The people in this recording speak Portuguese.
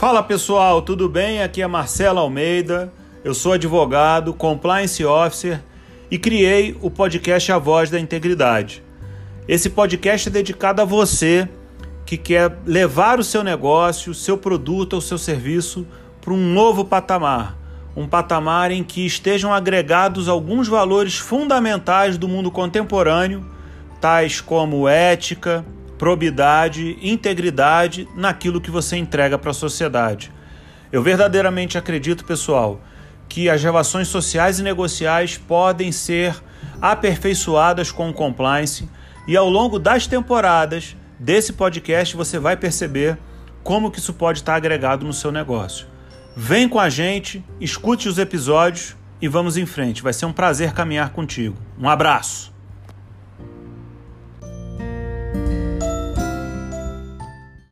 Fala pessoal, tudo bem? Aqui é Marcelo Almeida, eu sou advogado, compliance officer e criei o podcast A Voz da Integridade. Esse podcast é dedicado a você que quer levar o seu negócio, o seu produto ou seu serviço para um novo patamar, um patamar em que estejam agregados alguns valores fundamentais do mundo contemporâneo, tais como ética, probidade, integridade naquilo que você entrega para a sociedade. Eu verdadeiramente acredito, pessoal, que as relações sociais e negociais podem ser aperfeiçoadas com o compliance e ao longo das temporadas desse podcast você vai perceber como que isso pode estar agregado no seu negócio. Vem com a gente, escute os episódios e vamos em frente. Vai ser um prazer caminhar contigo. Um abraço.